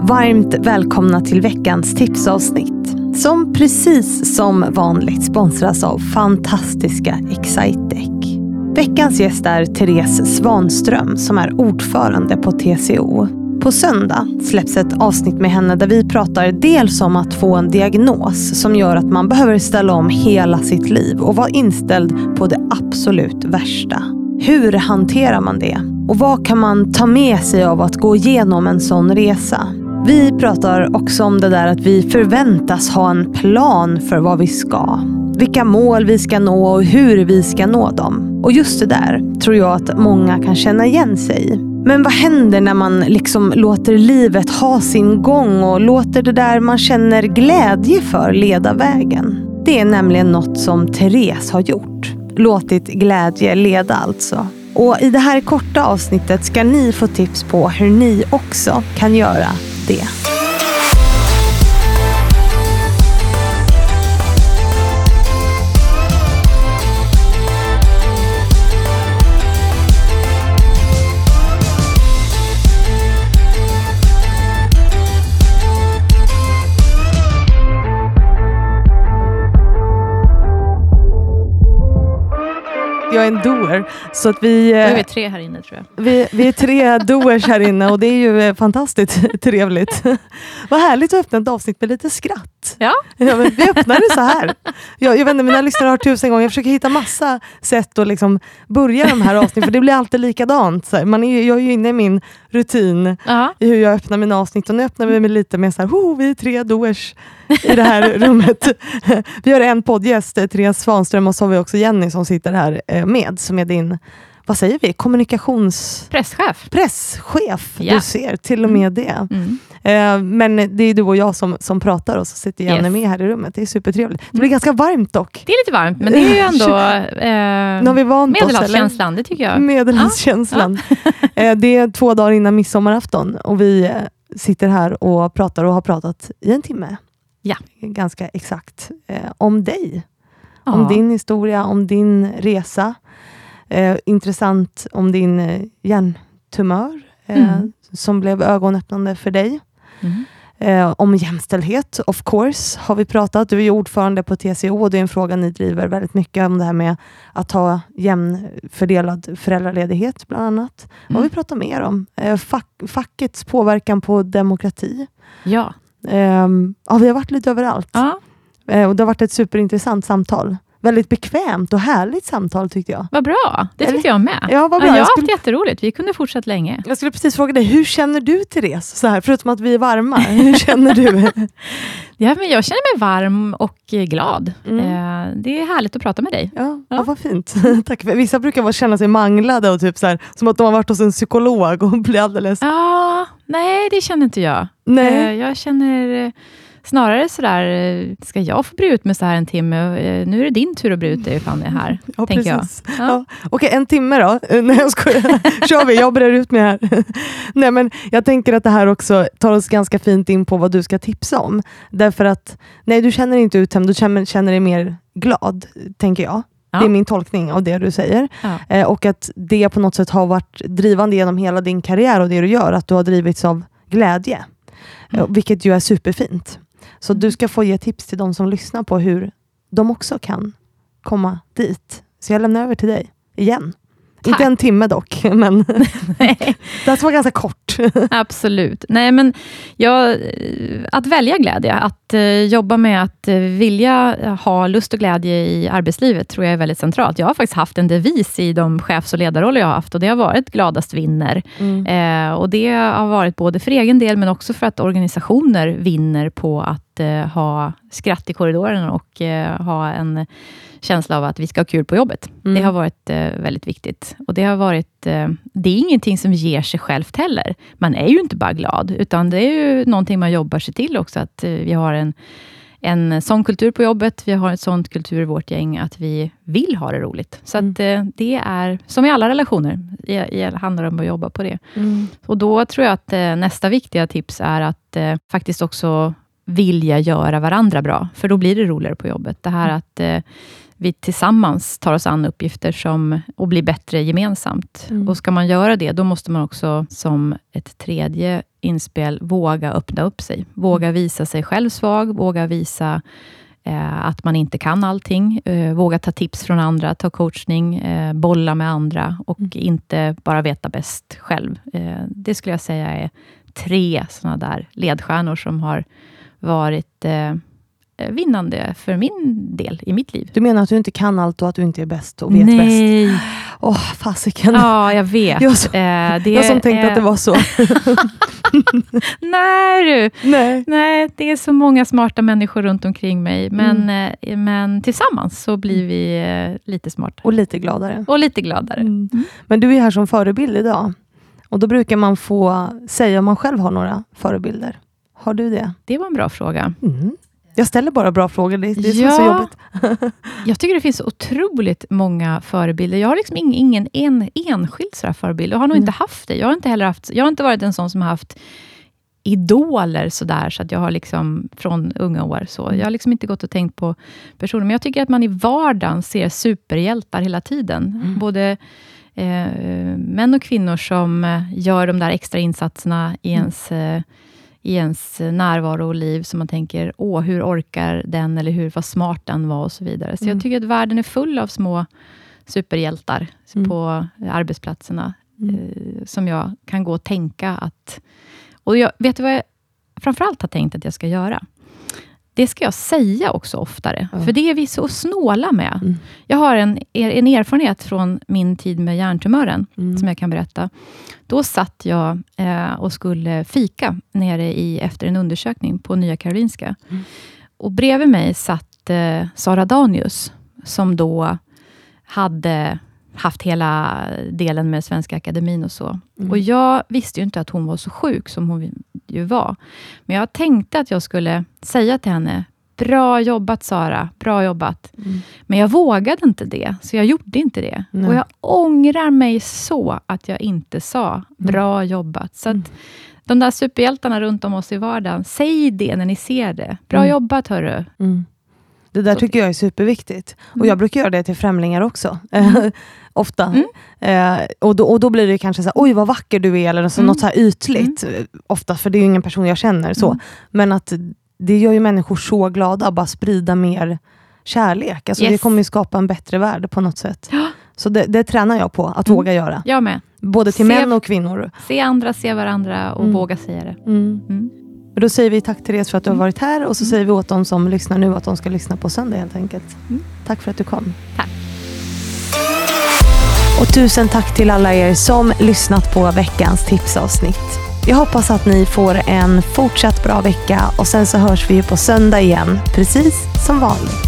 Varmt välkomna till veckans tipsavsnitt. Som precis som vanligt sponsras av fantastiska Excitec. Veckans gäst är Therese Svanström som är ordförande på TCO. På söndag släpps ett avsnitt med henne där vi pratar dels om att få en diagnos som gör att man behöver ställa om hela sitt liv och vara inställd på det absolut värsta. Hur hanterar man det? Och vad kan man ta med sig av att gå igenom en sån resa? Vi pratar också om det där att vi förväntas ha en plan för vad vi ska. Vilka mål vi ska nå och hur vi ska nå dem. Och just det där tror jag att många kan känna igen sig i. Men vad händer när man liksom låter livet ha sin gång och låter det där man känner glädje för leda vägen? Det är nämligen något som Therese har gjort. Låtit glädje leda alltså. Och i det här korta avsnittet ska ni få tips på hur ni också kan göra det. Jag är en doer. Så att vi, är eh, vi tre här inne tror jag. vi, vi är tre doers här inne och det är ju eh, fantastiskt trevligt. Vad härligt att öppna ett avsnitt med lite skratt. Ja. Ja, men vi öppnar det så här. Jag, jag vet inte, mina lyssnare har tusen gånger, jag försöker hitta massa sätt att liksom börja de här avsnitten, för det blir alltid likadant. Så man är, jag är ju inne i min rutin Ja. i hur jag öppnar mina avsnitt och nu öppnar vi med lite mer så här, oh, vi är tre doers i det här rummet. Vi har en poddgäst, Therese Svanström, och så har vi också Jenny som sitter här eh, med, som är din, vad säger vi, kommunikationspresschef. Presschef. Ja. Du ser, till och med det. Mm. Eh, men det är du och jag som, som pratar och så sitter Jenny Yes. med här i rummet. Det är supertrevligt. Det blir ganska varmt dock. Det är lite varmt, men det är ju ändå Nu har eh, vi vant medelhavskänslan, det tycker jag. Medelhavskänslan. Eh, det är två dagar innan midsommarafton och vi eh, sitter här och pratar och har pratat i en timme. Ja. Ganska exakt. Eh, om dig. Ja. Om din historia, om din resa. Eh, intressant om din eh, hjärntumör eh, Mm. som blev ögonöppnande för dig. Mm. Eh, om jämställdhet, of course, har vi pratat. Du är ordförande på TCO och det är en fråga ni driver väldigt mycket om det här med att ha jämnfördelad föräldraledighet, bland annat. Vad har vi Mm. pratat mer om? Eh, fack, fackets påverkan på demokrati. Ja. Eh, ja, vi har varit lite överallt. ja, Eh, och det har varit ett superintressant samtal. Väldigt bekvämt och härligt samtal tyckte jag. vad bra. Det tyckte jag med. Ja, vad bra. Ja, jag har haft skulle- jätteroligt. Vi kunde fortsatt länge. Jag skulle precis fråga dig, hur känner du Therese? Så här, förutom att vi är varma, hur känner du? Ja, men jag känner mig varm och eh, glad. Mm. Eh, det är härligt att prata med dig. Ja, ja. Ja. vad fint. Tack. För vissa brukar vara, känna sig manglade och typ så här, som att de har varit hos en psykolog och blir alldeles... Ja, nej, det känner inte jag. Nej. Eh, Jag känner eh, snarare sådär, eh, ska jag få bre ut mig så här en timme? Eh, Nu är det din tur att bre ut dig, Fanny, här. Ja, tänker jag. precis. Ja. Ja. Okej, en timme då? Nej, jag skojar. Kör vi, jag brer ut mig här. Nej, men jag tänker att det här också tar oss ganska fint in på vad du ska tipsa om. Därför att, nej du känner dig inte uttömd, du känner, känner dig mer glad, tänker jag. Ja. Det är min tolkning av det du säger. Ja. Eh, och att det på något sätt har varit drivande genom hela din karriär och det du gör, att du har drivits av glädje. Mm. Eh, vilket ju är superfint. Så du ska få ge tips till de som lyssnar på hur de också kan komma dit. Så jag lämnar över till dig igen. Tack. Inte en timme dock, men det här var ganska kort. Absolut. Nej, men jag, eh, att välja glädje, att eh, jobba med att eh, vilja ha lust och glädje i arbetslivet, tror jag är väldigt centralt. Jag har faktiskt haft en devis i de chefs och ledarroller jag har haft, och det har varit gladast vinner. Eh, och Det har varit både för egen del, men också för att organisationer vinner på att eh, ha skratt i korridoren och eh, ha en känsla av att vi ska ha kul på jobbet. Mm. Det har varit eh, väldigt viktigt. Och det har varit, eh, det är ingenting som ger sig självt heller. Man är ju inte bara glad, utan det är ju någonting man jobbar sig till också, att eh, vi har en, en sån kultur på jobbet, vi har ett sånt kultur i vårt gäng, att vi vill ha det roligt. Så Mm. att eh, det är, som i alla relationer, det, det handlar om att jobba på det. Mm. Och då tror jag att nästa viktiga tips är att eh, faktiskt också vilja göra varandra bra, för då blir det roligare på jobbet. Det här att eh, vi tillsammans tar oss an uppgifter som, och blir bättre gemensamt. Mm. Och ska man göra det, då måste man också som ett tredje inspel våga öppna upp sig. Våga visa sig själv svag, våga visa eh, att man inte kan allting. Eh, våga ta tips från andra, ta coachning, eh, bolla med andra och Mm. inte bara veta bäst själv. Eh, det skulle jag säga är tre såna där ledstjärnor som har varit eh, vinnande för min del i mitt liv. Du menar att du inte kan allt och att du inte är bäst och vet bäst? Nej. Åh, fasiken. Ja, jag vet. Jag som- Eh, det jag som tänkte är- att det var så. Nej du! Nej. Nej, det är så många smarta människor runt omkring mig, men, Mm. eh, men tillsammans så blir vi eh, lite smartare. Och lite gladare. Och lite gladare. Mm. Men du är här som förebild idag. Och då brukar man få säga om man själv har några förebilder. Har du det? Det var en bra fråga. Mm. Jag ställer bara bra frågor, det är det som är så Ja. jobbigt. Jag tycker det finns otroligt många förebilder. Jag har liksom ing- ingen en, enskild sådär förebild. Jag har nog Mm. inte haft det. Jag har inte, heller haft, jag har inte varit en sån som har haft idoler sådär, så att jag har liksom från unga år. Så. Mm. Jag har liksom inte gått och tänkt på personer, men jag tycker att man i vardagen ser superhjältar hela tiden. Mm. Både eh, män och kvinnor som eh, gör de där extra insatserna i Mm. ens, eh, i ens närvaro och liv, som man tänker, åh, hur orkar den, eller hur vad smart den var, och så vidare. Så Mm. jag tycker att världen är full av små superhjältar Mm. på arbetsplatserna, Mm. eh, som jag kan gå och tänka att... Och jag, vet du vad jag framförallt har tänkt att jag ska göra? Det ska jag säga också oftare, Ja. för det är vi så snåla med. Mm. Jag har en, en erfarenhet från min tid med hjärntumören, Mm. som jag kan berätta. Då satt jag eh, och skulle fika nere i, efter en undersökning på Nya Karolinska. Mm. Och bredvid mig satt eh, Sara Danius, som då hade haft hela delen med Svenska Akademin och så. Mm. Och jag visste ju inte att hon var så sjuk som hon ju var. Men jag tänkte att jag skulle säga till henne, bra jobbat Sara, bra jobbat. Mm. Men jag vågade inte det, så jag gjorde inte det. Nej. Och jag ångrar mig så att jag inte sa, bra jobbat. Så Mm. att de där superhjältarna runt om oss i vardagen, säg det när ni ser det. Bra Mm. jobbat hörru. Mm. Det där Så- tycker jag är superviktigt. Och Mm. jag brukar göra det till främlingar också. Ofta. Mm. Eh, och, då, och då blir det kanske så här, oj vad vacker du är, eller så, Mm. något så här ytligt. eh, Ofta, för det är ju ingen person jag känner. så. Mm. Men att det gör ju människor så glada, att bara sprida mer kärlek. Alltså, Det Yes. kommer ju skapa en bättre värld på något sätt. Ja. Så det, det tränar jag på, att Mm. våga göra. Jag med. Både till Se- män och kvinnor. Se andra, se varandra och Mm. våga säga det. Men Då säger vi tack Therese för att du har Mm. varit här och så Mm. säger vi åt de som lyssnar nu att de ska lyssna på söndag helt enkelt. Mm. Tack för att du kom. Tack. Och tusen tack till alla er som lyssnat på veckans tipsavsnitt. Jag hoppas att ni får en fortsatt bra vecka och sen så hörs vi på söndag igen, precis som vanligt.